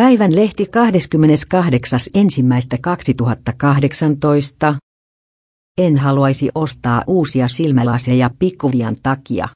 Päivän lehti 28.1.2018. En haluaisi ostaa uusia silmälaseja pikkuvian takia.